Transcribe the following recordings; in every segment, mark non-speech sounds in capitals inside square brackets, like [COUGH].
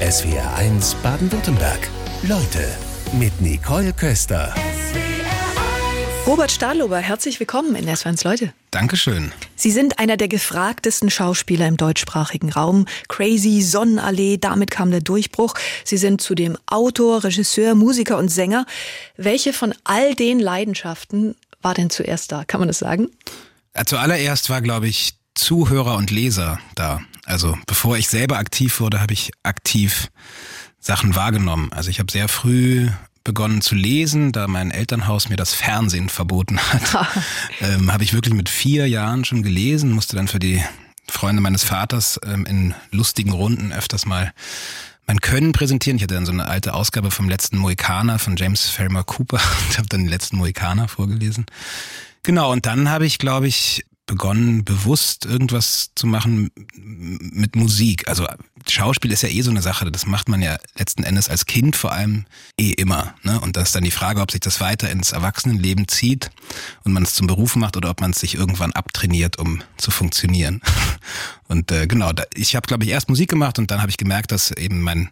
SWR1 Baden-Württemberg. Leute mit Nicole Köster. Robert Stahlober, herzlich willkommen in SWR1 Leute. Dankeschön. Sie sind einer der gefragtesten Schauspieler im deutschsprachigen Raum. Crazy, Sonnenallee, damit kam der Durchbruch. Sie sind zudem Autor, Regisseur, Musiker und Sänger. Welche von all den Leidenschaften war denn zuerst da? Kann man das sagen? Zuallererst war, glaube ich, Zuhörer und Leser da. Also bevor ich selber aktiv wurde, habe ich aktiv Sachen wahrgenommen. Also ich habe sehr früh begonnen zu lesen, da mein Elternhaus mir das Fernsehen verboten hat. [LAUGHS] ähm, habe ich wirklich mit vier Jahren schon gelesen, musste dann für die Freunde meines Vaters ähm, in lustigen Runden öfters mal mein Können präsentieren. Ich hatte dann so eine alte Ausgabe vom letzten Mohikaner von James Ferrimer Cooper [LAUGHS] und habe dann den letzten Mohikaner vorgelesen. Genau, und dann habe ich, glaube ich, begonnen, bewusst irgendwas zu machen mit Musik. Also Schauspiel ist ja eh so eine Sache, das macht man ja letzten Endes als Kind vor allem eh immer. Ne? Und das ist dann die Frage, ob sich das weiter ins Erwachsenenleben zieht und man es zum Beruf macht oder ob man es sich irgendwann abtrainiert, um zu funktionieren. [LAUGHS] Und äh, genau, da, ich habe, glaube ich, erst Musik gemacht und dann habe ich gemerkt, dass eben mein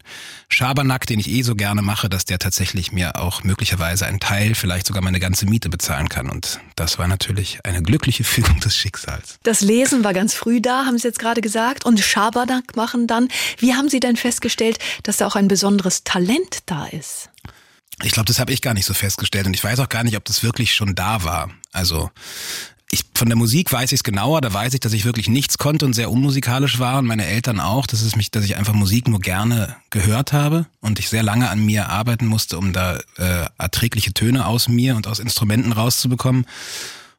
Schabernack, den ich eh so gerne mache, dass der tatsächlich mir auch möglicherweise einen Teil, vielleicht sogar meine ganze Miete bezahlen kann. Und das war natürlich eine glückliche [LAUGHS] Fügung des Schicksals. Das Lesen war ganz früh da, haben Sie jetzt gerade gesagt, und Schabernack machen dann. Wie haben Sie denn festgestellt, dass da auch ein besonderes Talent da ist? Ich glaube, das habe ich gar nicht so festgestellt und ich weiß auch gar nicht, ob das wirklich schon da war. Also ich, von der Musik weiß ich es genauer, da weiß ich, dass ich wirklich nichts konnte und sehr unmusikalisch war und meine Eltern auch, dass es mich, dass ich einfach Musik nur gerne gehört habe und ich sehr lange an mir arbeiten musste, um da äh, erträgliche Töne aus mir und aus Instrumenten rauszubekommen.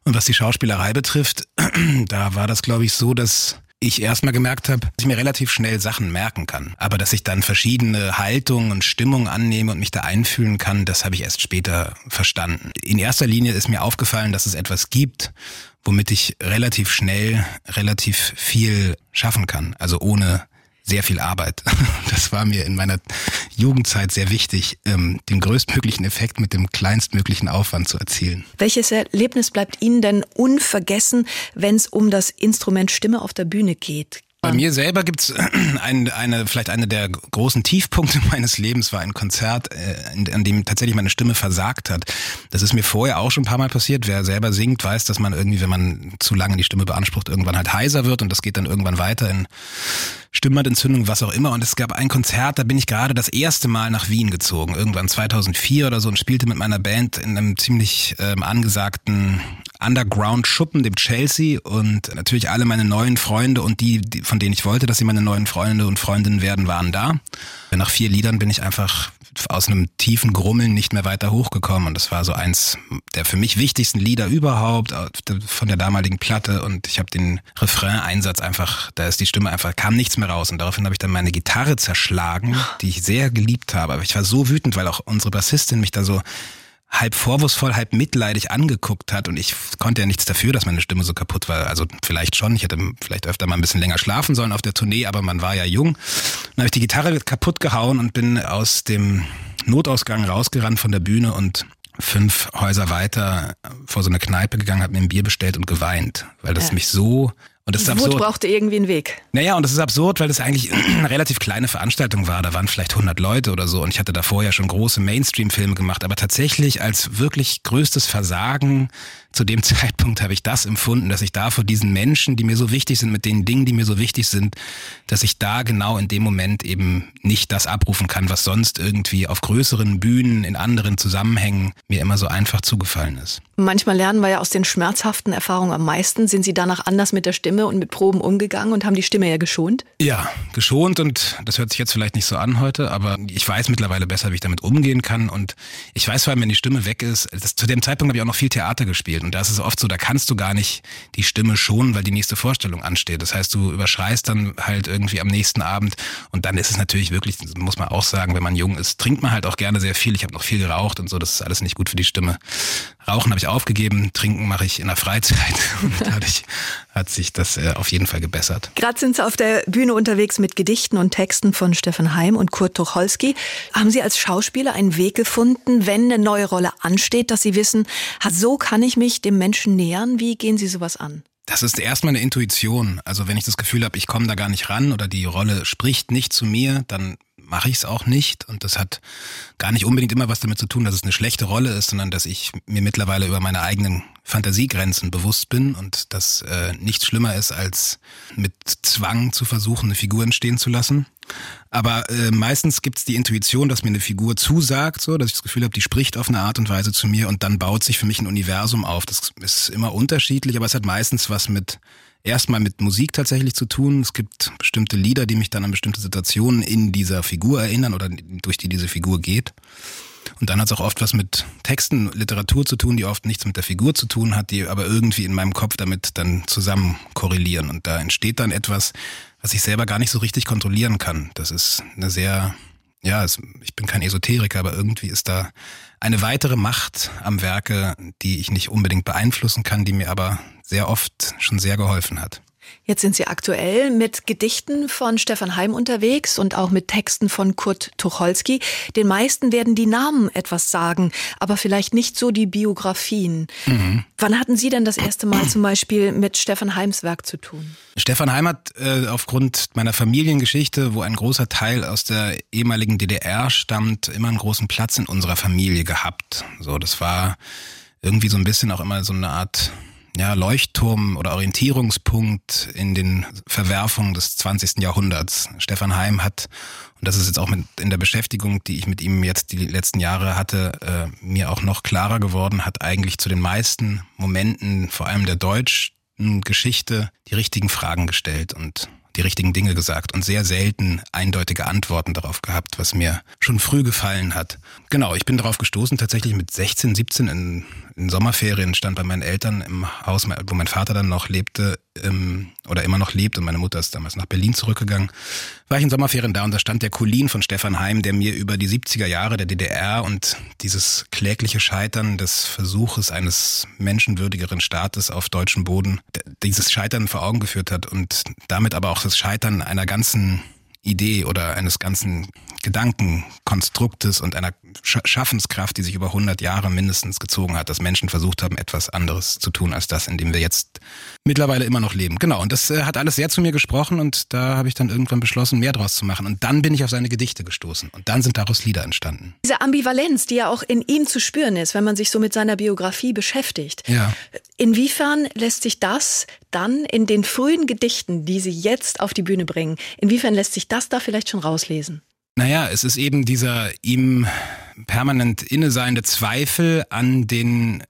Und was die Schauspielerei betrifft, [CLEARS THROAT] da war das, glaube ich, so, dass ich erstmal gemerkt habe, dass ich mir relativ schnell Sachen merken kann. Aber dass ich dann verschiedene Haltungen und Stimmungen annehme und mich da einfühlen kann, das habe ich erst später verstanden. In erster Linie ist mir aufgefallen, dass es etwas gibt, womit ich relativ schnell relativ viel schaffen kann. Also ohne sehr viel Arbeit. [LAUGHS] Das war mir in meiner Jugendzeit sehr wichtig, ähm, den größtmöglichen Effekt mit dem kleinstmöglichen Aufwand zu erzielen. Welches Erlebnis bleibt Ihnen denn unvergessen, wenn es um das Instrument Stimme auf der Bühne geht? Bei mir selber gibt's ein, eine, vielleicht eine der großen Tiefpunkte [LAUGHS] meines Lebens war ein Konzert, äh, an dem tatsächlich meine Stimme versagt hat. Das ist mir vorher auch schon ein paar Mal passiert. Wer selber singt, weiß, dass man irgendwie, wenn man zu lange die Stimme beansprucht, irgendwann halt heiser wird und das geht dann irgendwann weiter in Stimmbandentzündung, was auch immer. Und es gab ein Konzert, da bin ich gerade das erste Mal nach Wien gezogen, irgendwann 2004 oder so und spielte mit meiner Band in einem ziemlich ähm, angesagten Underground-Schuppen, dem Chelsea und natürlich alle meine neuen Freunde und die, die, von denen ich wollte, dass sie meine neuen Freunde und Freundinnen werden, waren da. Nach vier Liedern bin ich einfach aus einem tiefen Grummeln nicht mehr weiter hochgekommen und das war so eins der für mich wichtigsten Lieder überhaupt von der damaligen Platte und ich habe den Refrain-Einsatz einfach, da ist die Stimme einfach, kam nichts mehr raus und daraufhin habe ich dann meine Gitarre zerschlagen, die ich sehr geliebt habe. Aber ich war so wütend, weil auch unsere Bassistin mich da so halb vorwurfsvoll, halb mitleidig angeguckt hat und ich konnte ja nichts dafür, dass meine Stimme so kaputt war. Also vielleicht schon, ich hätte vielleicht öfter mal ein bisschen länger schlafen sollen auf der Tournee, aber man war ja jung. Dann habe ich die Gitarre kaputt gehauen und bin aus dem Notausgang rausgerannt von der Bühne und fünf Häuser weiter vor so eine Kneipe gegangen, habe mir ein Bier bestellt und geweint, weil das ja. mich so und das ist absurd. Wut brauchte irgendwie einen Weg. Naja, und das ist absurd, weil das eigentlich [CLEARS THROAT] eine relativ kleine Veranstaltung war. Da waren vielleicht 100 Leute oder so. Und ich hatte davor ja schon große Mainstream-Filme gemacht. Aber tatsächlich als wirklich größtes Versagen zu dem [LAUGHS] Zeitpunkt habe ich das empfunden, dass ich da vor diesen Menschen, die mir so wichtig sind, mit den Dingen, die mir so wichtig sind, dass ich da genau in dem Moment eben nicht das abrufen kann, was sonst irgendwie auf größeren Bühnen, in anderen Zusammenhängen mir immer so einfach zugefallen ist. Manchmal lernen wir ja aus den schmerzhaften Erfahrungen am meisten. Sind Sie danach anders mit der Stimme und mit Proben umgegangen und haben die Stimme ja geschont? Ja, geschont und das hört sich jetzt vielleicht nicht so an heute, aber ich weiß mittlerweile besser, wie ich damit umgehen kann und ich weiß vor allem, wenn die Stimme weg ist, das, zu dem Zeitpunkt habe ich auch noch viel Theater gespielt und da ist es oft so, da kannst du gar nicht die Stimme schonen, weil die nächste Vorstellung ansteht. Das heißt, du überschreist dann halt irgendwie am nächsten Abend und dann ist es natürlich wirklich, muss man auch sagen, wenn man jung ist, trinkt man halt auch gerne sehr viel. Ich habe noch viel geraucht und so, das ist alles nicht gut für die Stimme. Rauchen habe ich aufgegeben, trinken mache ich in der Freizeit [LAUGHS] und dadurch hat sich das äh, auf jeden Fall gebessert. Gerade sind Sie auf der Bühne unterwegs mit Gedichten und Texten von Stefan Heim und Kurt Tucholsky. Haben Sie als Schauspieler einen Weg gefunden, wenn eine neue Rolle ansteht, dass Sie wissen, so kann ich mich dem Menschen nähern? Wie gehen Sie sowas an? Das ist erstmal eine Intuition. Also wenn ich das Gefühl habe, ich komme da gar nicht ran oder die Rolle spricht nicht zu mir, dann mache ich es auch nicht. Und das hat gar nicht unbedingt immer was damit zu tun, dass es eine schlechte Rolle ist, sondern dass ich mir mittlerweile über meine eigenen Fantasiegrenzen bewusst bin und dass äh, nichts schlimmer ist, als mit Zwang zu versuchen, eine Figur entstehen zu lassen. Aber äh, meistens gibt es die Intuition, dass mir eine Figur zusagt, so, dass ich das Gefühl habe, die spricht auf eine Art und Weise zu mir und dann baut sich für mich ein Universum auf. Das ist immer unterschiedlich, aber es hat meistens was mit erstmal mit Musik tatsächlich zu tun. Es gibt bestimmte Lieder, die mich dann an bestimmte Situationen in dieser Figur erinnern oder durch die diese Figur geht. Und dann hat es auch oft was mit Texten, Literatur zu tun, die oft nichts mit der Figur zu tun hat, die aber irgendwie in meinem Kopf damit dann zusammen korrelieren. Und da entsteht dann etwas, was ich selber gar nicht so richtig kontrollieren kann. Das ist eine sehr, ja, ich bin kein Esoteriker, aber irgendwie ist da eine weitere Macht am Werke, die ich nicht unbedingt beeinflussen kann, die mir aber sehr oft schon sehr geholfen hat. Jetzt sind Sie aktuell mit Gedichten von Stefan Heim unterwegs und auch mit Texten von Kurt Tucholsky. Den meisten werden die Namen etwas sagen, aber vielleicht nicht so die Biografien. Mhm. Wann hatten Sie denn das erste Mal zum Beispiel mit Stefan Heims Werk zu tun? Stefan Heim hat äh, aufgrund meiner Familiengeschichte, wo ein großer Teil aus der ehemaligen DDR stammt, immer einen großen Platz in unserer Familie gehabt. So, das war irgendwie so ein bisschen auch immer so eine Art ja, Leuchtturm oder Orientierungspunkt in den Verwerfungen des 20. Jahrhunderts. Stefan Heim hat, und das ist jetzt auch mit, in der Beschäftigung, die ich mit ihm jetzt die letzten Jahre hatte, äh, mir auch noch klarer geworden, hat eigentlich zu den meisten Momenten, vor allem der deutschen Geschichte, die richtigen Fragen gestellt und die richtigen Dinge gesagt und sehr selten eindeutige Antworten darauf gehabt, was mir schon früh gefallen hat. Genau, ich bin darauf gestoßen, tatsächlich mit 16, 17 in, in Sommerferien stand bei meinen Eltern im Haus, wo mein Vater dann noch lebte, ähm, oder immer noch lebt und meine Mutter ist damals nach Berlin zurückgegangen, war ich in Sommerferien da und da stand der Kulin von Stefan Heim, der mir über die 70er Jahre der DDR und dieses klägliche Scheitern des Versuches eines menschenwürdigeren Staates auf deutschem Boden, dieses Scheitern vor Augen geführt hat und damit aber auch das Scheitern einer ganzen Idee oder eines ganzen Gedankenkonstruktes und einer Schaffenskraft, die sich über 100 Jahre mindestens gezogen hat, dass Menschen versucht haben, etwas anderes zu tun als das, in dem wir jetzt mittlerweile immer noch leben. Genau, und das äh, hat alles sehr zu mir gesprochen und da habe ich dann irgendwann beschlossen, mehr draus zu machen. Und dann bin ich auf seine Gedichte gestoßen und dann sind daraus Lieder entstanden. Diese Ambivalenz, die ja auch in ihm zu spüren ist, wenn man sich so mit seiner Biografie beschäftigt. Ja. Inwiefern lässt sich das dann in den frühen Gedichten, die Sie jetzt auf die Bühne bringen, inwiefern lässt sich das da vielleicht schon rauslesen? Naja, es ist eben dieser ihm permanent inneseiende Zweifel an den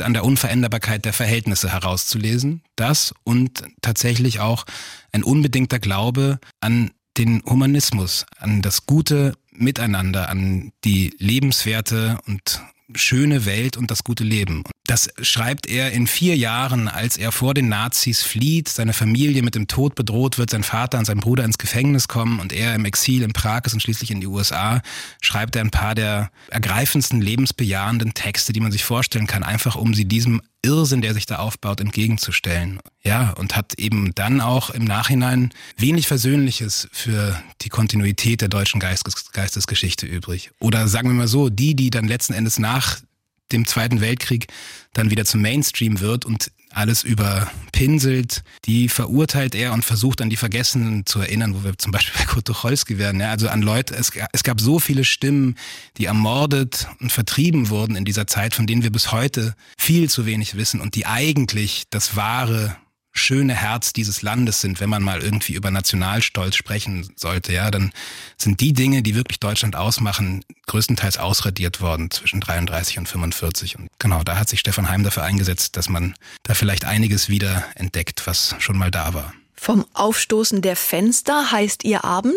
an der Unveränderbarkeit der Verhältnisse herauszulesen. Das und tatsächlich auch ein unbedingter Glaube an den Humanismus, an das gute Miteinander, an die lebenswerte und schöne Welt und das gute Leben. Das schreibt er in vier Jahren, als er vor den Nazis flieht, seine Familie mit dem Tod bedroht wird, sein Vater und sein Bruder ins Gefängnis kommen und er im Exil in Prag ist und schließlich in die USA, schreibt er ein paar der ergreifendsten lebensbejahenden Texte, die man sich vorstellen kann, einfach um sie diesem Irrsinn, der sich da aufbaut, entgegenzustellen. Ja, und hat eben dann auch im Nachhinein wenig Versöhnliches für die Kontinuität der deutschen Geistes Geistesgeschichte übrig. Oder sagen wir mal so, die, die dann letzten Endes nach dem Zweiten Weltkrieg dann wieder zum Mainstream wird und alles überpinselt, die verurteilt er und versucht an die Vergessenen zu erinnern, wo wir zum Beispiel [LAUGHS] bei Kurt Tucholsky werden. Ja, also an Leute, es, es gab so viele Stimmen, die ermordet und vertrieben wurden in dieser Zeit, von denen wir bis heute viel zu wenig wissen und die eigentlich das wahre schöne Herz dieses Landes sind, wenn man mal irgendwie über Nationalstolz sprechen sollte, ja, dann sind die Dinge, die wirklich Deutschland ausmachen, größtenteils ausradiert worden zwischen 33 und 45. Und genau, da hat sich Stefan Heim dafür eingesetzt, dass man da vielleicht einiges wieder entdeckt, was schon mal da war. Vom Aufstoßen der Fenster heißt Ihr Abend.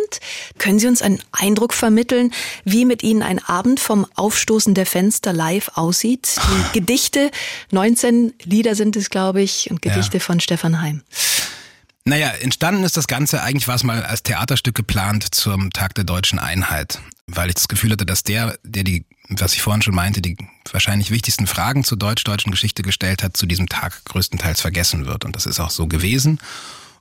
Können Sie uns einen Eindruck vermitteln, wie mit Ihnen ein Abend vom Aufstoßen der Fenster live aussieht? Die [LAUGHS] Gedichte, 19 Lieder sind es, glaube ich, und Gedichte ja. von Stefan Heim. Naja, entstanden ist das Ganze, eigentlich war es mal als Theaterstück geplant zum Tag der deutschen Einheit, weil ich das Gefühl hatte, dass der, der die, was ich vorhin schon meinte, die wahrscheinlich wichtigsten Fragen zur deutsch-deutschen Geschichte gestellt hat, zu diesem Tag größtenteils vergessen wird. Und das ist auch so gewesen.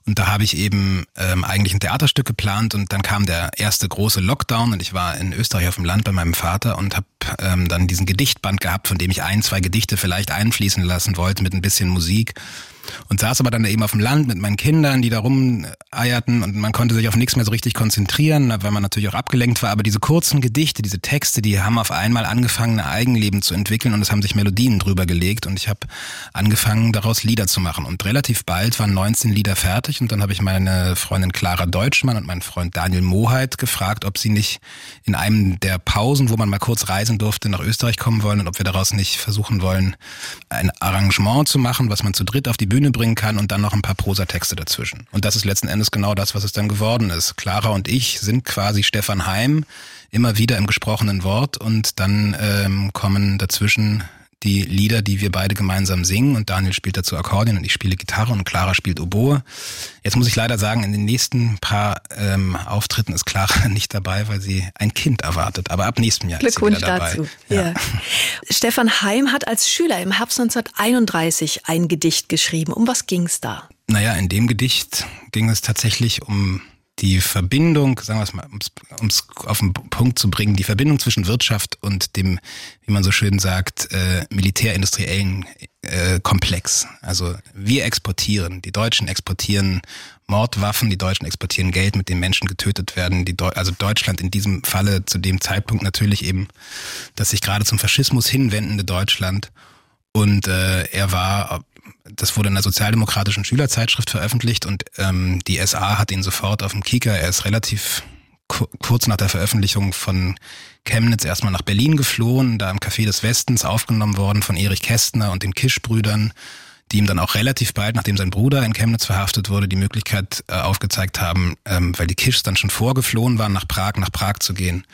Und da habe ich eben ähm, eigentlich ein Theaterstück geplant und dann kam der erste große Lockdown und ich war in Österreich auf dem Land bei meinem Vater und habe ähm, dann diesen Gedichtband gehabt, von dem ich ein, zwei Gedichte vielleicht einfließen lassen wollte mit ein bisschen Musik und saß aber dann eben auf dem Land mit meinen Kindern, die da rumeierten und man konnte sich auf nichts mehr so richtig konzentrieren, weil man natürlich auch abgelenkt war. Aber diese kurzen Gedichte, diese Texte, die haben auf einmal angefangen, ein Eigenleben zu entwickeln und es haben sich Melodien drüber gelegt und ich habe angefangen, daraus Lieder zu machen. Und relativ bald waren 19 Lieder fertig und dann habe ich meine Freundin Clara Deutschmann und meinen Freund Daniel Moheit gefragt, ob sie nicht in einem der Pausen, wo man mal kurz reisen durfte, nach Österreich kommen wollen und ob wir daraus nicht versuchen wollen, ein Arrangement zu machen, was man zu dritt auf die Bühne bringen kann und dann noch ein paar Prosatexte dazwischen. Und das ist letzten Endes genau das, was es dann geworden ist. Clara und ich sind quasi Stefan Heim, immer wieder im gesprochenen Wort und dann ähm, kommen dazwischen die Lieder, die wir beide gemeinsam singen und Daniel spielt dazu Akkordeon und ich spiele Gitarre und Clara spielt Oboe. Jetzt muss ich leider sagen, in den nächsten paar ähm, Auftritten ist Clara [LAUGHS] nicht dabei, weil sie ein Kind erwartet. Aber ab nächstem Jahr Glückwunsch ist sie wieder dabei. dazu. Ja. ja. Stefan Heim hat als Schüler im Herbst 1931 ein Gedicht geschrieben. Um was ging es da? Naja, in dem Gedicht ging es tatsächlich um die Verbindung, sagen wir es mal, um es auf den Punkt zu bringen, die Verbindung zwischen Wirtschaft und dem, wie man so schön sagt, äh, militärindustriellen äh, Komplex. Also wir exportieren, die Deutschen exportieren Mordwaffen, die Deutschen exportieren Geld, mit dem Menschen getötet werden. Die also Deutschland in diesem Falle zu dem Zeitpunkt natürlich eben, dass sich gerade zum Faschismus hinwendende Deutschland und äh, er war das wurde in der sozialdemokratischen Schülerzeitschrift veröffentlicht und ähm, die SA hat ihn sofort auf dem Kieker. Er ist relativ kurz nach der Veröffentlichung von Chemnitz erstmal nach Berlin geflohen, da im Café des Westens aufgenommen worden von Erich Kästner und den Kischbrüdern, die ihm dann auch relativ bald, nachdem sein Bruder in Chemnitz verhaftet wurde, die Möglichkeit äh, aufgezeigt haben, ähm, weil die Kischs dann schon vorgeflohen waren, nach Prag, nach Prag zu gehen.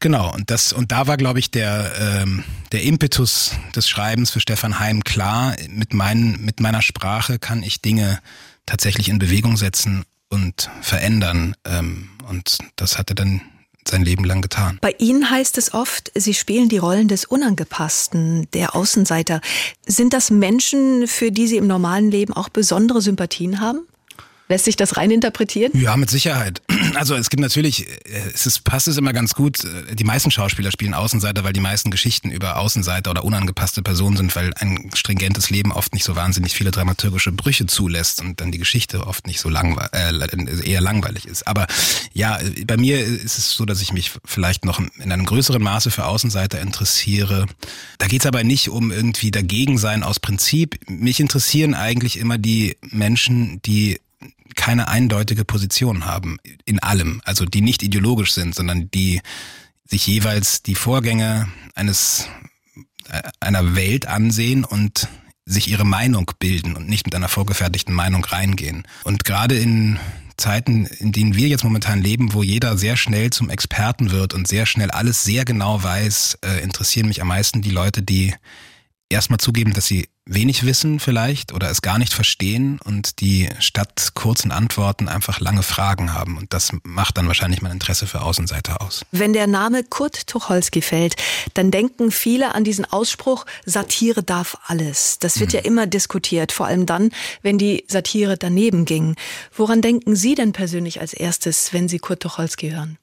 Genau, und das, und da war, glaube ich, der, ähm, der Impetus des Schreibens für Stefan Heim klar. Mit, meinen, mit meiner Sprache kann ich Dinge tatsächlich in Bewegung setzen und verändern. Ähm, und das hat er dann sein Leben lang getan. Bei Ihnen heißt es oft, Sie spielen die Rollen des Unangepassten, der Außenseiter. Sind das Menschen, für die Sie im normalen Leben auch besondere Sympathien haben? Lässt sich das rein interpretieren? Ja, mit Sicherheit. [CLEARS THROAT] Also es gibt natürlich, äh, es ist, passt es immer ganz gut. Äh, die meisten Schauspieler spielen Außenseiter, weil die meisten Geschichten über Außenseiter oder unangepasste Personen sind, weil ein stringentes Leben oft nicht so wahnsinnig viele dramaturgische Brüche zulässt und dann die Geschichte oft nicht so langweilig, äh, eher langweilig ist. Aber ja, bei mir ist es so, dass ich mich vielleicht noch in einem größeren Maße für Außenseiter interessiere. Da geht es aber nicht um irgendwie dagegen sein aus Prinzip. Mich interessieren eigentlich immer die Menschen, die keine eindeutige Position haben in allem, also die nicht ideologisch sind, sondern die sich jeweils die Vorgänge eines äh, einer Welt ansehen und sich ihre Meinung bilden und nicht mit einer vorgefertigten Meinung reingehen. Und gerade in Zeiten, in denen wir jetzt momentan leben, wo jeder sehr schnell zum Experten wird und sehr schnell alles sehr genau weiß, äh, interessieren mich am meisten die Leute, die erstmal zugeben, dass sie wenig wissen vielleicht oder es gar nicht verstehen und die statt kurzen Antworten einfach lange Fragen haben. Und das macht dann wahrscheinlich mein Interesse für Außenseiter aus. Wenn der Name Kurt Tucholsky fällt, dann denken viele an diesen Ausspruch, Satire darf alles. Das wird mhm. ja immer diskutiert, vor allem dann, wenn die Satire daneben ging. Woran denken Sie denn persönlich als erstes, wenn Sie Kurt Tucholsky hören?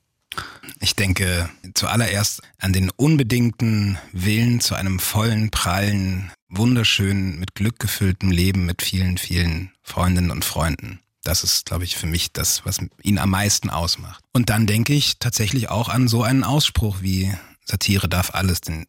Ich denke zuallererst an den unbedingten Willen zu einem vollen, prallen, wunderschönen, mit Glück gefüllten Leben mit vielen, vielen Freundinnen und Freunden. Das ist, glaube ich, für mich das, was ihn am meisten ausmacht. Und dann denke ich tatsächlich auch an so einen Ausspruch wie Satire darf alles, denn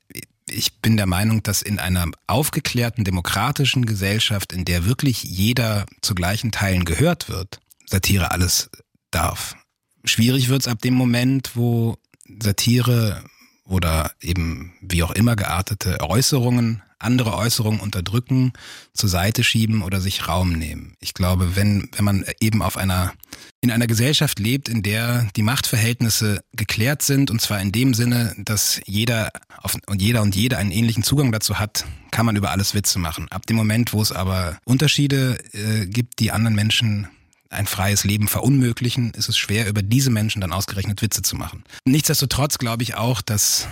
ich bin der Meinung, dass in einer aufgeklärten, demokratischen Gesellschaft, in der wirklich jeder zu gleichen Teilen gehört wird, Satire alles darf. Schwierig wird's ab dem Moment, wo Satire oder eben wie auch immer geartete Äußerungen andere Äußerungen unterdrücken, zur Seite schieben oder sich Raum nehmen. Ich glaube, wenn, wenn man eben auf einer, in einer Gesellschaft lebt, in der die Machtverhältnisse geklärt sind, und zwar in dem Sinne, dass jeder auf, und jeder und jede einen ähnlichen Zugang dazu hat, kann man über alles Witze machen. Ab dem Moment, wo es aber Unterschiede äh, gibt, die anderen Menschen ein freies Leben verunmöglichen, ist es schwer, über diese Menschen dann ausgerechnet Witze zu machen. Nichtsdestotrotz glaube ich auch, dass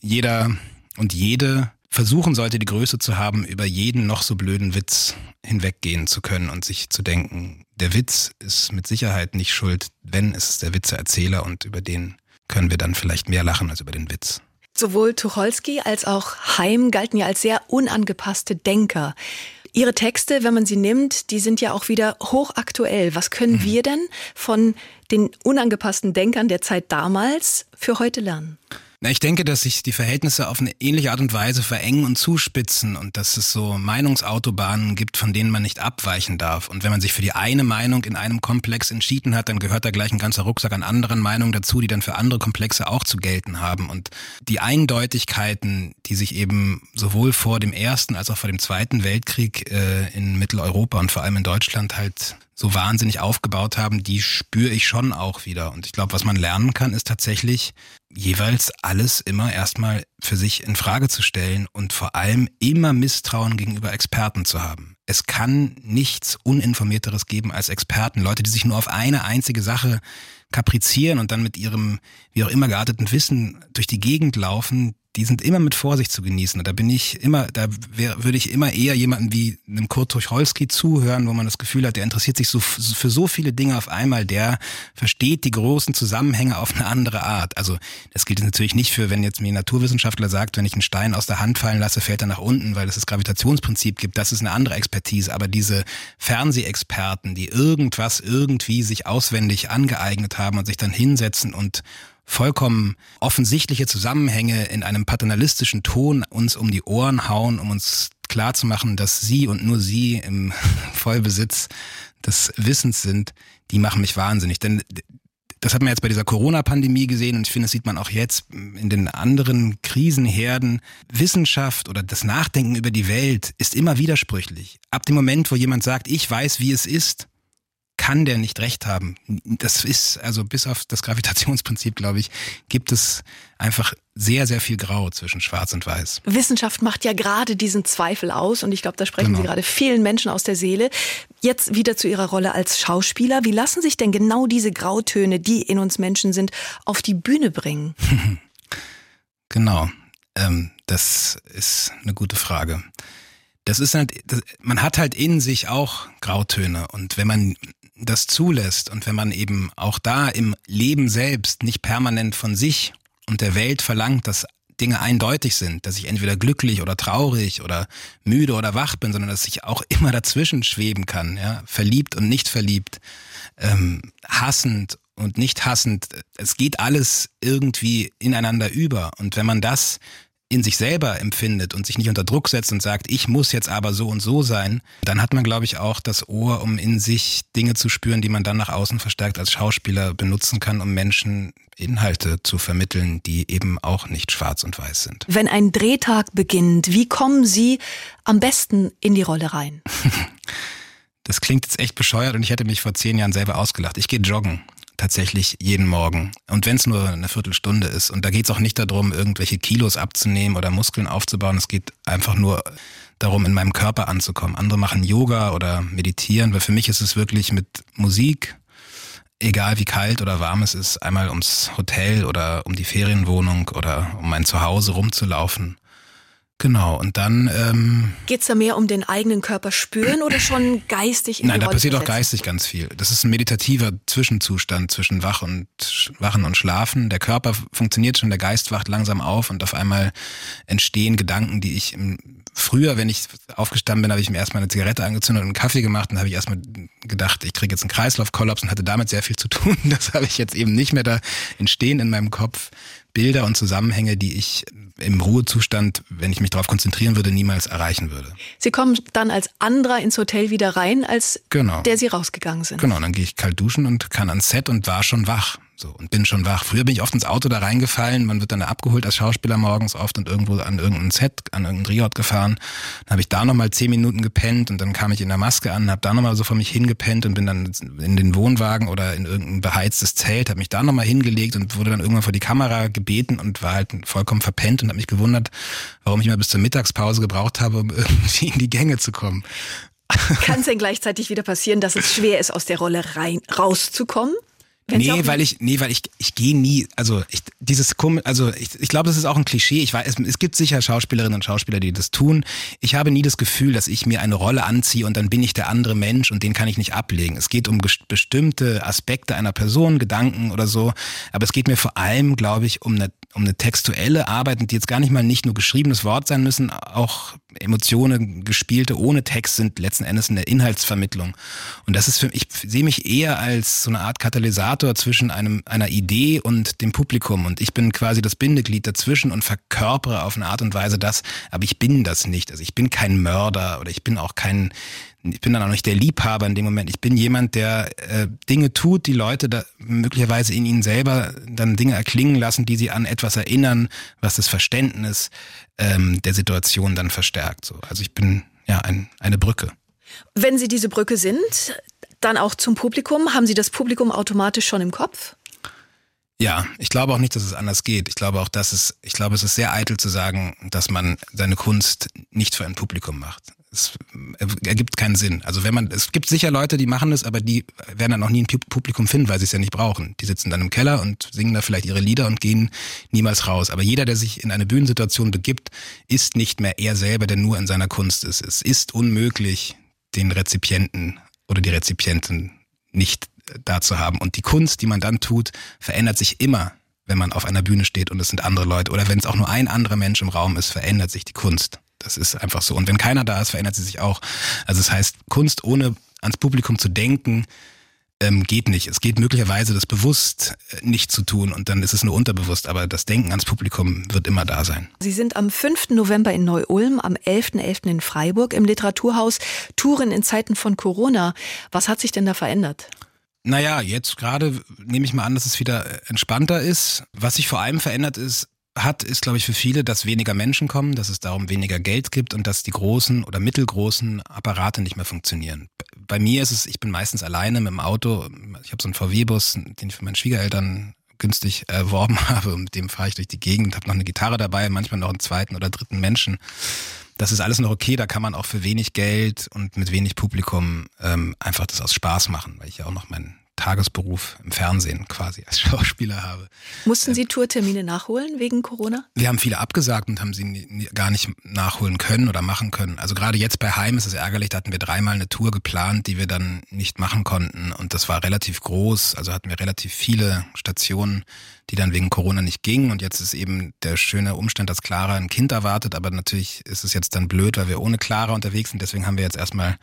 jeder und jede versuchen sollte, die Größe zu haben, über jeden noch so blöden Witz hinweggehen zu können und sich zu denken, der Witz ist mit Sicherheit nicht schuld, wenn es ist der Witzeerzähler und über den können wir dann vielleicht mehr lachen als über den Witz. Sowohl Tucholsky als auch Heim galten ja als sehr unangepasste Denker. Ihre Texte, wenn man sie nimmt, die sind ja auch wieder hochaktuell. Was können mhm. wir denn von den unangepassten Denkern der Zeit damals für heute lernen? Na, ich denke, dass sich die Verhältnisse auf eine ähnliche Art und Weise verengen und zuspitzen und dass es so Meinungsautobahnen gibt, von denen man nicht abweichen darf. Und wenn man sich für die eine Meinung in einem Komplex entschieden hat, dann gehört da gleich ein ganzer Rucksack an anderen Meinungen dazu, die dann für andere Komplexe auch zu gelten haben. Und die Eindeutigkeiten, die sich eben sowohl vor dem Ersten als auch vor dem Zweiten Weltkrieg äh, in Mitteleuropa und vor allem in Deutschland halt so wahnsinnig aufgebaut haben, die spüre ich schon auch wieder. Und ich glaube, was man lernen kann, ist tatsächlich jeweils alles immer erstmal für sich in Frage zu stellen und vor allem immer Misstrauen gegenüber Experten zu haben. Es kann nichts Uninformierteres geben als Experten, Leute, die sich nur auf eine einzige Sache kaprizieren und dann mit ihrem wie auch immer gearteten Wissen durch die Gegend laufen, die sind immer mit Vorsicht zu genießen. Da bin ich immer, da wär, würde ich immer eher jemanden wie einem Kurt Tucholsky zuhören, wo man das Gefühl hat, der interessiert sich so für so viele Dinge auf einmal, der versteht die großen Zusammenhänge auf eine andere Art. Also das gilt natürlich nicht für, wenn jetzt mir ein Naturwissenschaftler sagt, wenn ich einen Stein aus der Hand fallen lasse, fällt er nach unten, weil es das Gravitationsprinzip gibt. Das ist eine andere Expertise. Aber diese Fernsehexperten, die irgendwas irgendwie sich auswendig angeeignet haben und sich dann hinsetzen und vollkommen offensichtliche Zusammenhänge in einem paternalistischen Ton uns um die Ohren hauen, um uns klarzumachen, dass sie und nur sie im [LAUGHS] Vollbesitz des Wissens sind, die machen mich wahnsinnig. Denn das hat man jetzt bei dieser Corona-Pandemie gesehen und ich finde, das sieht man auch jetzt in den anderen Krisenherden. Wissenschaft oder das Nachdenken über die Welt ist immer widersprüchlich. Ab dem Moment, wo jemand sagt, ich weiß, wie es ist, kann der nicht recht haben. Das ist, also bis auf das Gravitationsprinzip, glaube ich, gibt es einfach sehr, sehr viel Grau zwischen Schwarz und Weiß. Wissenschaft macht ja gerade diesen Zweifel aus und ich glaube, da sprechen genau. Sie gerade vielen Menschen aus der Seele. Jetzt wieder zu Ihrer Rolle als Schauspieler. Wie lassen sich denn genau diese Grautöne, die in uns Menschen sind, auf die Bühne bringen? [LAUGHS] genau. Ähm, das ist eine gute Frage das ist halt, man hat halt in sich auch Grautöne und wenn man das zulässt und wenn man eben auch da im Leben selbst nicht permanent von sich und der Welt verlangt, dass Dinge eindeutig sind, dass ich entweder glücklich oder traurig oder müde oder wach bin, sondern dass ich auch [LAUGHS] immer dazwischen schweben kann, ja, verliebt und nicht verliebt, ähm, hassend und nicht hassend. Es geht alles irgendwie ineinander über und wenn man das in sich selber empfindet und sich nicht unter Druck setzt und sagt, ich muss jetzt aber so und so sein, dann hat man, glaube ich, auch das Ohr, um in sich Dinge zu spüren, die man dann nach außen verstärkt als Schauspieler benutzen kann, um Menschen Inhalte zu vermitteln, die eben auch nicht schwarz und weiß sind. Wenn ein Drehtag beginnt, wie kommen Sie am besten in die Rolle rein? [LAUGHS] Das klingt jetzt echt bescheuert und ich hätte mich vor zehn Jahren selber ausgelacht. Ich gehe joggen tatsächlich jeden Morgen. Und wenn es nur eine Viertelstunde ist. Und da geht es auch nicht darum, irgendwelche Kilos abzunehmen oder Muskeln aufzubauen. Es geht einfach nur darum, in meinem Körper anzukommen. Andere machen Yoga oder meditieren, weil für mich ist es wirklich mit Musik, egal wie kalt oder warm es ist, einmal ums Hotel oder um die Ferienwohnung oder um mein Zuhause rumzulaufen Genau, und dann... Ähm, Geht es da mehr um den eigenen Körper spüren oder schon geistig in Nein, da passiert auch geistig ganz viel. Das ist ein meditativer Zwischenzustand zwischen Wach und, Wachen und Schlafen. Der Körper funktioniert schon, der Geist wacht langsam auf und auf einmal entstehen Gedanken, die ich im, früher, wenn ich aufgestanden bin, habe ich mir erstmal eine Zigarette angezündet und einen Kaffee gemacht und habe ich erstmal gedacht, ich kriege jetzt einen Kreislaufkollaps und hatte damit sehr viel zu tun. [LAUGHS] Das habe ich jetzt eben nicht mehr da entstehen in meinem Kopf. Bilder und Zusammenhänge, die ich im Ruhezustand, wenn ich mich darauf konzentrieren würde, niemals erreichen würde. Sie kommen dann als anderer ins Hotel wieder rein, als genau. der Sie rausgegangen sind. Genau, dann gehe ich kalt duschen und kann ans Set und war schon wach. So, und bin schon wach. Früher bin ich oft ins Auto da reingefallen, man wird dann abgeholt als Schauspieler morgens oft und irgendwo an irgendein Set, an irgendein Drehort gefahren. Dann habe ich da nochmal zehn Minuten gepennt und dann kam ich in der Maske an, habe da nochmal so vor mich hingepennt und bin dann in den Wohnwagen oder in irgendein beheiztes Zelt, habe mich da nochmal hingelegt und wurde dann irgendwann vor die Kamera gebeten und war halt vollkommen verpennt und habe mich gewundert, warum ich mal bis zur Mittagspause gebraucht habe, um [LAUGHS] irgendwie in die Gänge zu kommen. Kann es denn gleichzeitig wieder passieren, dass es schwer ist, aus der Rolle rein rauszukommen? Nee, weil ich, nee, weil ich, ich gehe nie, also ich, dieses, also ich, ich glaube, das ist auch ein Klischee. Ich weiß, es, es gibt sicher Schauspielerinnen und Schauspieler, die das tun. Ich habe nie das Gefühl, dass ich mir eine Rolle anziehe und dann bin ich der andere Mensch und den kann ich nicht ablegen. Es geht um bestimmte Aspekte einer Person, Gedanken oder so. Aber es geht mir vor allem, glaube ich, um eine um eine textuelle Arbeit, die jetzt gar nicht mal nicht nur geschriebenes Wort sein müssen, auch Emotionen gespielte ohne Text sind letzten Endes eine Inhaltsvermittlung. Und das ist für mich, ich sehe mich eher als so eine Art Katalysator zwischen einem, einer Idee und dem Publikum. Und ich bin quasi das Bindeglied dazwischen und verkörpere auf eine Art und Weise das, aber ich bin das nicht. Also ich bin kein Mörder oder ich bin auch kein, ich bin dann auch nicht der Liebhaber in dem Moment. Ich bin jemand, der äh, Dinge tut, die Leute da möglicherweise in ihnen selber dann Dinge erklingen lassen, die sie an etwas erinnern, was das Verständnis ähm, der Situation dann verstärkt. So. Also ich bin ja ein, eine Brücke. Wenn Sie diese Brücke sind, dann auch zum Publikum, haben Sie das Publikum automatisch schon im Kopf? Ja, ich glaube auch nicht, dass es anders geht. Ich glaube auch, dass es, ich glaube, es ist sehr eitel zu sagen, dass man seine Kunst nicht für ein Publikum macht es ergibt keinen Sinn. Also wenn man, es gibt sicher Leute, die machen das, aber die werden dann auch nie ein Publikum finden, weil sie es ja nicht brauchen. Die sitzen dann im Keller und singen da vielleicht ihre Lieder und gehen niemals raus. Aber jeder, der sich in eine Bühnensituation begibt, ist nicht mehr er selber, der nur in seiner Kunst ist. Es ist unmöglich, den Rezipienten oder die Rezipientin nicht da zu haben. Und die Kunst, die man dann tut, verändert sich immer, wenn man auf einer Bühne steht und es sind andere Leute. Oder wenn es auch nur ein anderer Mensch im Raum ist, verändert sich die Kunst. Das ist einfach so. Und wenn keiner da ist, verändert sie sich auch. Also das heißt, Kunst ohne ans Publikum zu denken, ähm, geht nicht. Es geht möglicherweise, das bewusst äh, nicht zu tun und dann ist es nur unterbewusst, aber das Denken ans Publikum wird immer da sein. Sie sind am 5. November in Neu-Ulm, am 11.11. .11. in Freiburg im Literaturhaus. Touren in Zeiten von Corona. Was hat sich denn da verändert? Naja, jetzt gerade nehme ich mal an, dass es wieder entspannter ist. Was sich vor allem verändert ist, hat, ist, glaube ich, für viele, dass weniger Menschen kommen, dass es darum weniger Geld gibt und dass die großen oder mittelgroßen Apparate nicht mehr funktionieren. Bei mir ist es, ich bin meistens alleine mit dem Auto. Ich habe so einen VW-Bus, den ich für meine Schwiegereltern günstig erworben [LAUGHS] habe und mit dem fahre ich durch die Gegend, habe noch eine Gitarre dabei, manchmal noch einen zweiten oder dritten Menschen. Das ist alles noch okay, da kann man auch für wenig Geld und mit wenig Publikum ähm, einfach das aus Spaß machen, weil ich ja auch noch meinen Tagesberuf im Fernsehen quasi als [LAUGHS] Schauspieler habe. Mussten Sie Tourtermine nachholen wegen Corona? Wir haben viele abgesagt und haben sie gar nicht nachholen können oder machen können. Also gerade jetzt bei Heim ist es ärgerlich, da hatten wir dreimal eine Tour geplant, die wir dann nicht machen konnten und das war relativ groß, also hatten wir relativ viele Stationen die dann wegen Corona nicht ging. Und jetzt ist eben der schöne Umstand, dass Clara ein Kind erwartet. Aber natürlich ist es jetzt dann blöd, weil wir ohne Clara unterwegs sind. Deswegen haben wir jetzt erstmal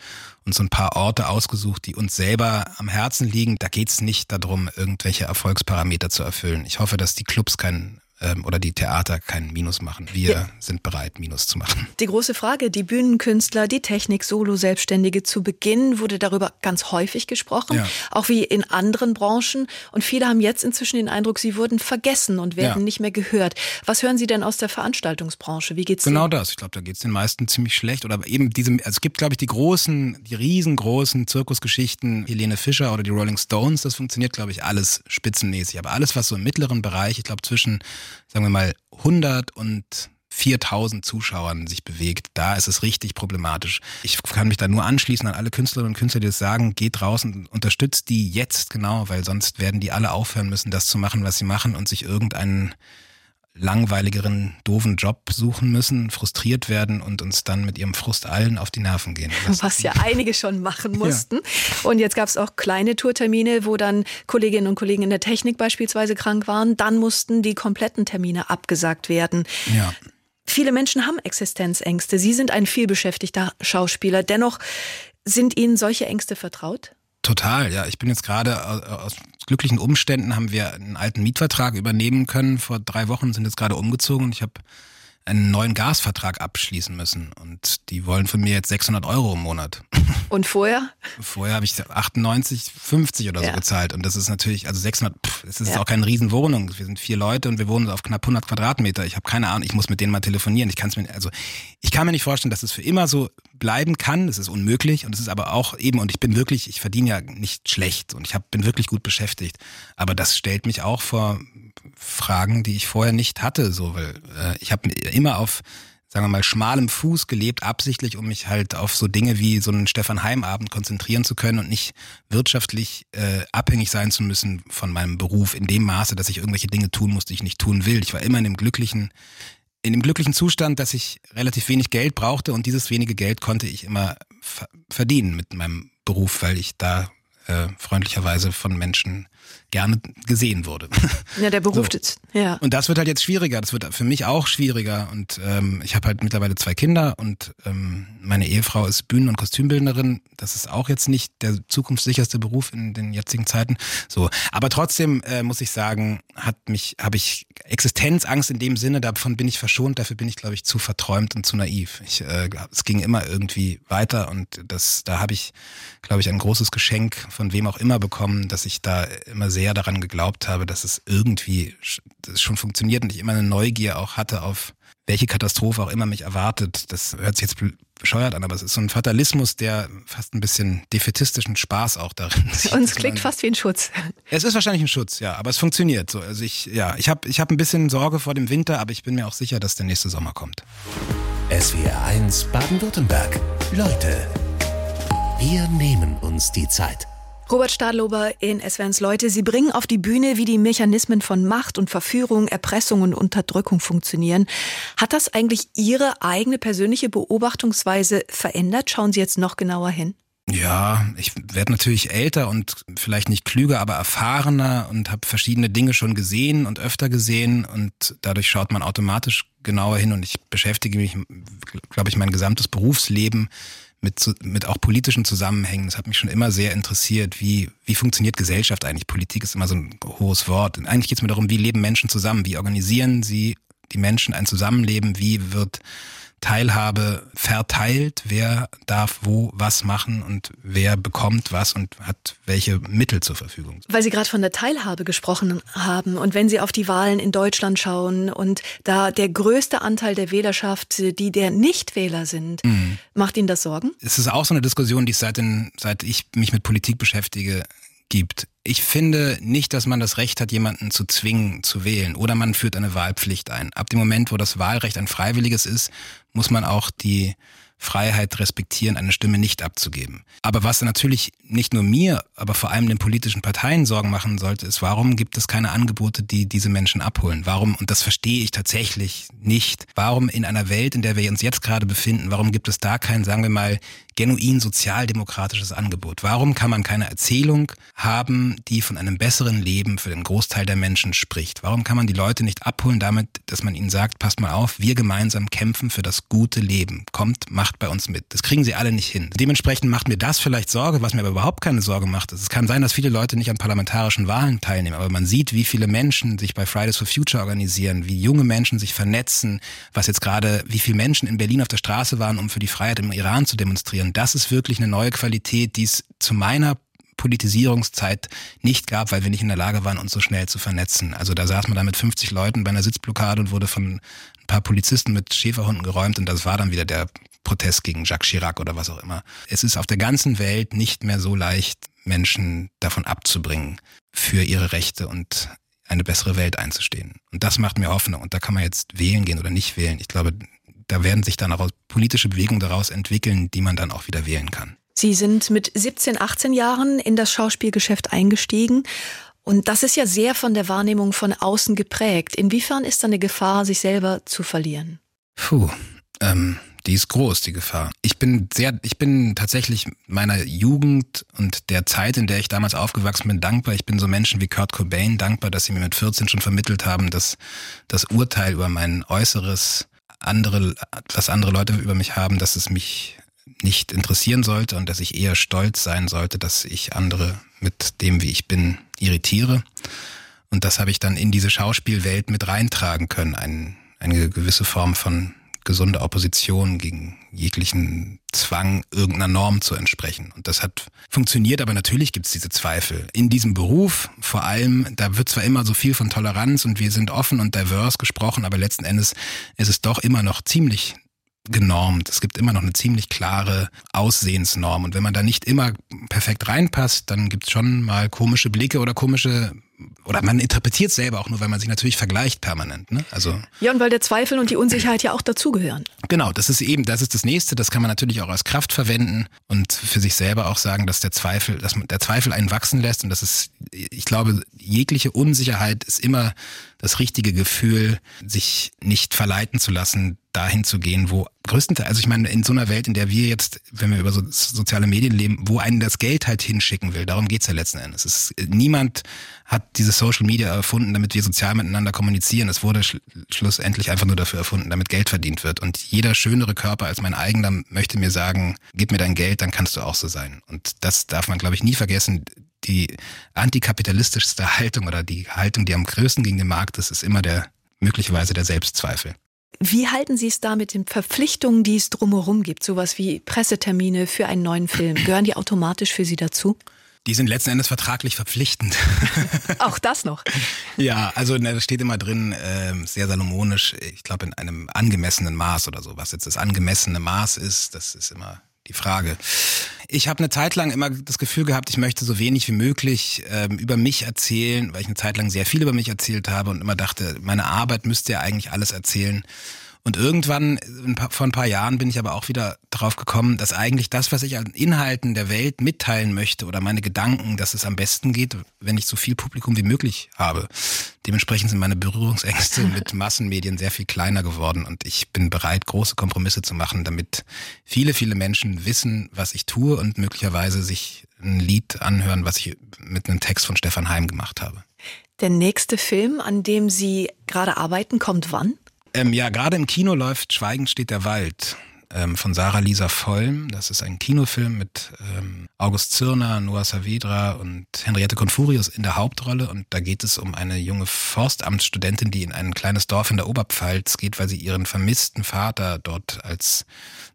uns so ein paar Orte ausgesucht, die uns selber am Herzen liegen. Da geht es nicht darum, irgendwelche Erfolgsparameter zu erfüllen. Ich hoffe, dass die Clubs ähm, oder die Theater keinen Minus machen. Wir ja. sind bereit, Minus zu machen. Die große Frage, die Bühnenkünstler, die Technik, Solo-Selbstständige, zu Beginn wurde darüber ganz häufig gesprochen, ja. auch wie in anderen Branchen. Und viele haben jetzt inzwischen den Eindruck, sie wurden vergessen und werden ja. nicht mehr gehört. Was hören Sie denn aus der Veranstaltungsbranche? Wie geht's Genau das. Ich glaube, da geht es den meisten ziemlich schlecht. Oder eben diese, also es gibt, glaube ich, die großen, die riesengroßen Zirkusgeschichten, Helene Fischer oder die Rolling Stones, das funktioniert, glaube ich, alles spitzenmäßig. Aber alles, was so im mittleren Bereich, ich glaube, zwischen sagen wir mal, 100 und 4000 Zuschauern sich bewegt, da ist es richtig problematisch. Ich kann mich da nur anschließen an alle Künstlerinnen und Künstler, die das sagen, geht draußen, unterstützt die jetzt genau, weil sonst werden die alle aufhören müssen, das zu machen, was sie machen und sich irgendeinen langweiligeren, doofen Job suchen müssen, frustriert werden und uns dann mit ihrem Frust allen auf die Nerven gehen. Was, Was ja einige schon machen mussten. Ja. Und jetzt gab es auch kleine Tourtermine, wo dann Kolleginnen und Kollegen in der Technik beispielsweise krank waren. Dann mussten die kompletten Termine abgesagt werden. Ja. Viele Menschen haben Existenzängste. Sie sind ein vielbeschäftigter Schauspieler. Dennoch sind Ihnen solche Ängste vertraut? Total, ja. Ich bin jetzt gerade aus glücklichen Umständen haben wir einen alten Mietvertrag übernehmen können. Vor drei Wochen sind jetzt gerade umgezogen und ich habe einen neuen Gasvertrag abschließen müssen und die wollen von mir jetzt 600 Euro im Monat. [LAUGHS] Und vorher? Vorher habe ich 98, 50 oder so ja. gezahlt und das ist natürlich, also 600, pff, das ist ja. auch keine Riesenwohnung. Wir sind vier Leute und wir wohnen auf knapp 100 Quadratmeter. Ich habe keine Ahnung, ich muss mit denen mal telefonieren. Ich kann es mir, also ich kann mir nicht vorstellen, dass es für immer so bleiben kann. Das ist unmöglich und es ist aber auch eben und ich bin wirklich, ich verdiene ja nicht schlecht und ich hab, bin wirklich gut beschäftigt. Aber das stellt mich auch vor Fragen, die ich vorher nicht hatte, so weil äh, ich habe immer auf sagen wir mal, schmalem Fuß gelebt, absichtlich, um mich halt auf so Dinge wie so einen Stefan Heim-Abend konzentrieren zu können und nicht wirtschaftlich äh, abhängig sein zu müssen von meinem Beruf in dem Maße, dass ich irgendwelche Dinge tun muss, die ich nicht tun will. Ich war immer in dem glücklichen, in dem glücklichen Zustand, dass ich relativ wenig Geld brauchte und dieses wenige Geld konnte ich immer verdienen mit meinem Beruf, weil ich da äh, freundlicherweise von Menschen gerne gesehen wurde. [LAUGHS] Ja, der Beruf, so. ja. Und das wird halt jetzt schwieriger. Das wird für mich auch schwieriger. Und ähm, ich habe halt mittlerweile zwei Kinder und ähm, meine Ehefrau ist Bühnen- und Kostümbildnerin. Das ist auch jetzt nicht der zukunftssicherste Beruf in den jetzigen Zeiten. So, aber trotzdem äh, muss ich sagen, hat mich, habe ich Existenzangst in dem Sinne. Davon bin ich verschont. Dafür bin ich, glaube ich, zu verträumt und zu naiv. Ich, äh, es ging immer irgendwie weiter und das, da habe ich, glaube ich, ein großes Geschenk von wem auch immer bekommen, dass ich da immer sehr daran geglaubt habe, dass es irgendwie das schon funktioniert und ich immer eine Neugier auch hatte auf welche Katastrophe auch immer mich erwartet. Das hört sich jetzt bescheuert an, aber es ist so ein Fatalismus, der fast ein bisschen defetistischen Spaß auch darin [LAUGHS] sieht. Und es klingt fast wie ein Schutz. Es ist wahrscheinlich ein Schutz, ja, aber es funktioniert so. Also ich, ja, ich habe ich hab ein bisschen Sorge vor dem Winter, aber ich bin mir auch sicher, dass der nächste Sommer kommt. SWR 1 Baden-Württemberg. Leute, wir nehmen uns die Zeit. Robert Stadlober in SWRs Leute, Sie bringen auf die Bühne, wie die Mechanismen von Macht und Verführung, Erpressung und Unterdrückung funktionieren. Hat das eigentlich Ihre eigene persönliche Beobachtungsweise verändert? Schauen Sie jetzt noch genauer hin. Ja, ich werde natürlich älter und vielleicht nicht klüger, aber erfahrener und habe verschiedene Dinge schon gesehen und öfter gesehen und dadurch schaut man automatisch genauer hin und ich beschäftige mich, glaube ich, mein gesamtes Berufsleben mit, mit auch politischen Zusammenhängen. Das hat mich schon immer sehr interessiert. Wie, wie funktioniert Gesellschaft eigentlich? Politik ist immer so ein hohes Wort. Und eigentlich geht es mir darum, wie leben Menschen zusammen? Wie organisieren sie die Menschen ein Zusammenleben? Wie wird Teilhabe verteilt, wer darf wo was machen und wer bekommt was und hat welche Mittel zur Verfügung. Weil Sie gerade von der Teilhabe gesprochen haben und wenn Sie auf die Wahlen in Deutschland schauen und da der größte Anteil der Wählerschaft, die der Nichtwähler sind, mhm. macht Ihnen das Sorgen? Es ist auch so eine Diskussion, die ich seit, den, seit ich mich mit Politik beschäftige, gibt. Ich finde nicht, dass man das Recht hat, jemanden zu zwingen, zu wählen. Oder man führt eine Wahlpflicht ein. Ab dem Moment, wo das Wahlrecht ein freiwilliges ist, muss man auch die Freiheit respektieren, eine Stimme nicht abzugeben. Aber was natürlich nicht nur mir, aber vor allem den politischen Parteien Sorgen machen sollte, ist, warum gibt es keine Angebote, die diese Menschen abholen? Warum, und das verstehe ich tatsächlich nicht, warum in einer Welt, in der wir uns jetzt gerade befinden, warum gibt es da kein, sagen wir mal, genuin sozialdemokratisches Angebot? Warum kann man keine Erzählung haben, die von einem besseren Leben für den Großteil der Menschen spricht? Warum kann man die Leute nicht abholen damit, dass man ihnen sagt, passt mal auf, wir gemeinsam kämpfen für das gute Leben. Kommt, macht bei uns mit. Das kriegen sie alle nicht hin. Dementsprechend macht mir das vielleicht Sorge, was mir aber überhaupt keine Sorge macht. Es kann sein, dass viele Leute nicht an parlamentarischen Wahlen teilnehmen, aber man sieht, wie viele Menschen sich bei Fridays for Future organisieren, wie junge Menschen sich vernetzen, was jetzt gerade, wie viele Menschen in Berlin auf der Straße waren, um für die Freiheit im Iran zu demonstrieren. Das ist wirklich eine neue Qualität, die es zu meiner Politisierungszeit nicht gab, weil wir nicht in der Lage waren, uns so schnell zu vernetzen. Also da saß man da mit 50 Leuten bei einer Sitzblockade und wurde von ein paar Polizisten mit Schäferhunden geräumt und das war dann wieder der Protest gegen Jacques Chirac oder was auch immer. Es ist auf der ganzen Welt nicht mehr so leicht, Menschen davon abzubringen, für ihre Rechte und eine bessere Welt einzustehen. Und das macht mir Hoffnung. Und da kann man jetzt wählen gehen oder nicht wählen. Ich glaube, da werden sich dann auch politische Bewegungen daraus entwickeln, die man dann auch wieder wählen kann. Sie sind mit 17, 18 Jahren in das Schauspielgeschäft eingestiegen. Und das ist ja sehr von der Wahrnehmung von außen geprägt. Inwiefern ist da eine Gefahr, sich selber zu verlieren? Puh, ähm, die ist groß, die Gefahr. Ich bin sehr, ich bin tatsächlich meiner Jugend und der Zeit, in der ich damals aufgewachsen bin, dankbar. Ich bin so Menschen wie Kurt Cobain dankbar, dass sie mir mit 14 schon vermittelt haben, dass das Urteil über mein Äußeres andere, was andere Leute über mich haben, dass es mich nicht interessieren sollte und dass ich eher stolz sein sollte, dass ich andere mit dem, wie ich bin, irritiere. Und das habe ich dann in diese Schauspielwelt mit reintragen können, ein, eine gewisse Form von gesunde Opposition gegen jeglichen Zwang, irgendeiner Norm zu entsprechen. Und das hat funktioniert, aber natürlich gibt es diese Zweifel. In diesem Beruf vor allem, da wird zwar immer so viel von Toleranz und wir sind offen und divers gesprochen, aber letzten Endes ist es doch immer noch ziemlich genormt. Es gibt immer noch eine ziemlich klare Aussehensnorm. Und wenn man da nicht immer perfekt reinpasst, dann gibt es schon mal komische Blicke oder komische oder man interpretiert selber auch nur, weil man sich natürlich vergleicht permanent. Ne? Also ja, und weil der Zweifel und die Unsicherheit ja auch dazugehören. Genau, das ist eben, das ist das Nächste. Das kann man natürlich auch als Kraft verwenden und für sich selber auch sagen, dass der Zweifel, dass der Zweifel einen wachsen lässt und das ist, ich glaube, jegliche Unsicherheit ist immer das richtige Gefühl, sich nicht verleiten zu lassen, dahin zu gehen, wo größtenteils, also ich meine, in so einer Welt, in der wir jetzt, wenn wir über so soziale Medien leben, wo einen das Geld halt hinschicken will, darum geht's ja letzten Endes. Es ist, niemand hat diese Social Media erfunden, damit wir sozial miteinander kommunizieren. Es wurde sch schlussendlich einfach nur dafür erfunden, damit Geld verdient wird. Und jeder schönere Körper als mein eigener möchte mir sagen, gib mir dein Geld, dann kannst du auch so sein. Und das darf man, glaube ich, nie vergessen. Die antikapitalistischste Haltung oder die Haltung, die am größten gegen den Markt ist, ist immer der möglicherweise der Selbstzweifel. Wie halten Sie es da mit den Verpflichtungen, die es drumherum gibt? Sowas wie Pressetermine für einen neuen Film. Gehören die automatisch für Sie dazu? Die sind letzten Endes vertraglich verpflichtend. [LAUGHS] Auch das noch. ja, also da steht immer drin, äh, sehr salomonisch, ich glaube in einem angemessenen Maß oder so. Was jetzt das angemessene Maß ist, das ist immer die Frage. Ich habe eine Zeit lang immer das Gefühl gehabt, ich möchte so wenig wie möglich ähm, über mich erzählen, weil ich eine Zeit lang sehr viel über mich erzählt habe und immer dachte, meine Arbeit müsste ja eigentlich alles erzählen. Und irgendwann, vor ein paar Jahren, bin ich aber auch wieder drauf gekommen, dass eigentlich das, was ich an Inhalten der Welt mitteilen möchte oder meine Gedanken, dass es am besten geht, wenn ich so viel Publikum wie möglich habe. Dementsprechend sind meine Berührungsängste [LAUGHS] mit Massenmedien sehr viel kleiner geworden und ich bin bereit, große Kompromisse zu machen, damit viele, viele Menschen wissen, was ich tue und möglicherweise sich ein Lied anhören, was ich mit einem Text von Stefan Heim gemacht habe. Der nächste Film, an dem Sie gerade arbeiten, kommt wann? Ähm, ja, gerade im Kino läuft Schweigend steht der Wald ähm, von Sarah Lisa Vollm. Das ist ein Kinofilm mit ähm, August Zirner, Noah Saavedra und Henriette Confurius in der Hauptrolle. Und da geht es um eine junge Forstamtsstudentin, die in ein kleines Dorf in der Oberpfalz geht, weil sie ihren vermissten Vater dort als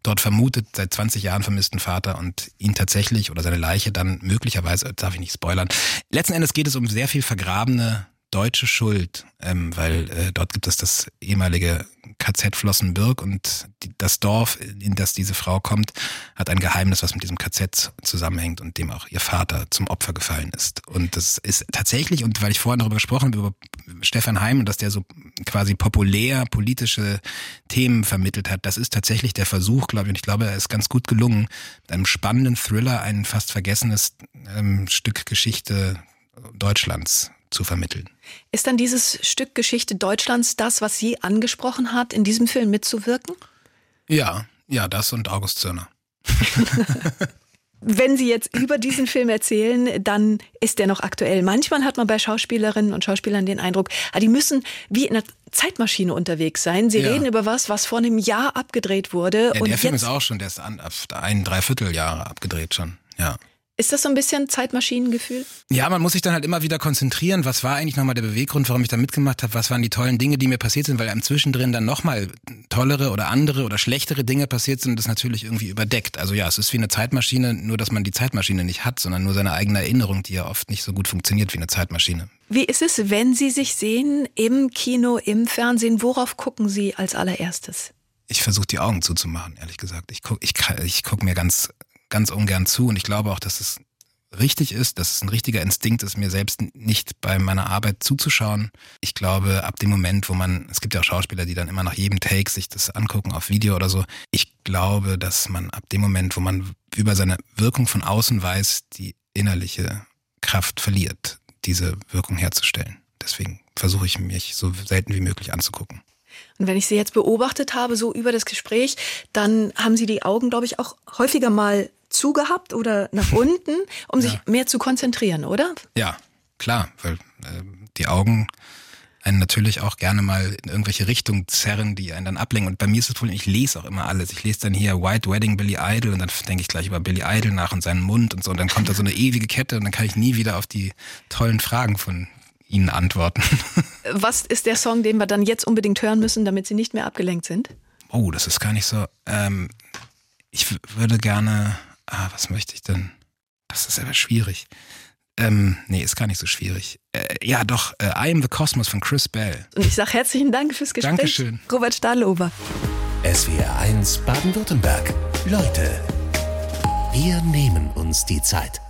dort vermutet, seit 20 Jahren vermissten Vater und ihn tatsächlich oder seine Leiche dann möglicherweise, darf ich nicht spoilern. Letzten Endes geht es um sehr viel vergrabene deutsche Schuld, ähm, weil äh, dort gibt es das ehemalige KZ Flossenbürg und die, das Dorf, in das diese Frau kommt, hat ein Geheimnis, was mit diesem KZ zusammenhängt und dem auch ihr Vater zum Opfer gefallen ist. Und das ist tatsächlich, und weil ich vorhin darüber gesprochen habe, über Stefan Heim und dass der so quasi populär politische Themen vermittelt hat, das ist tatsächlich der Versuch, glaube ich, und ich glaube, er ist ganz gut gelungen, mit einem spannenden Thriller ein fast vergessenes ähm, Stück Geschichte Deutschlands zu vermitteln. Ist dann dieses Stück Geschichte Deutschlands das, was Sie angesprochen hat, in diesem Film mitzuwirken? Ja, ja, das und August Zirner. [LAUGHS] Wenn Sie jetzt über diesen Film erzählen, dann ist der noch aktuell. Manchmal hat man bei Schauspielerinnen und Schauspielern den Eindruck, ah, die müssen wie in einer Zeitmaschine unterwegs sein. Sie ja. reden über was, was vor einem Jahr abgedreht wurde. Ja, der Film ist auch schon, der ist ein, ein Dreivierteljahr abgedreht schon. Ja. Ist das so ein bisschen Zeitmaschinengefühl? Ja, man muss sich dann halt immer wieder konzentrieren. Was war eigentlich nochmal der Beweggrund, warum ich da mitgemacht habe? Was waren die tollen Dinge, die mir passiert sind? Weil am Zwischendrin dann nochmal tollere oder andere oder schlechtere Dinge passiert sind und das natürlich irgendwie überdeckt. Also ja, es ist wie eine Zeitmaschine, nur dass man die Zeitmaschine nicht hat, sondern nur seine eigene Erinnerung, die ja oft nicht so gut funktioniert wie eine Zeitmaschine. Wie ist es, wenn Sie sich sehen im Kino, im Fernsehen? Worauf gucken Sie als allererstes? Ich versuche die Augen zuzumachen, ehrlich gesagt. Ich gucke ich, ich guck mir ganz ganz ungern zu und ich glaube auch, dass es richtig ist, dass es ein richtiger Instinkt ist, mir selbst nicht bei meiner Arbeit zuzuschauen. Ich glaube, ab dem Moment, wo man, es gibt ja auch Schauspieler, die dann immer nach jedem Take sich das angucken auf Video oder so. Ich glaube, dass man ab dem Moment, wo man über seine Wirkung von außen weiß, die innerliche Kraft verliert, diese Wirkung herzustellen. Deswegen versuche ich mich so selten wie möglich anzugucken. Und wenn ich Sie jetzt beobachtet habe, so über das Gespräch, dann haben Sie die Augen, glaube ich, auch häufiger mal zugehabt oder nach [LAUGHS] unten, um ja. sich mehr zu konzentrieren, oder? Ja, klar, weil äh, die Augen einen natürlich auch gerne mal in irgendwelche Richtungen zerren, die einen dann ablenken. Und bei mir ist das Problem, ich lese auch immer alles. Ich lese dann hier White Wedding Billy Idol und dann denke ich gleich über Billy Idol nach und seinen Mund und so. Und dann kommt da so eine ewige Kette und dann kann ich nie wieder auf die tollen Fragen von Ihnen antworten. [LAUGHS] Was ist der Song, den wir dann jetzt unbedingt hören müssen, damit Sie nicht mehr abgelenkt sind? Oh, das ist gar nicht so. Ähm, ich würde gerne ah, was möchte ich denn? Das ist aber schwierig. Ähm, nee, ist gar nicht so schwierig. Äh, ja, doch, äh, I am the Cosmos von Chris Bell. Und ich sage herzlichen Dank fürs Gespräch. Dankeschön. Robert Stahlober. SWR 1 Baden-Württemberg. Leute, wir nehmen uns die Zeit.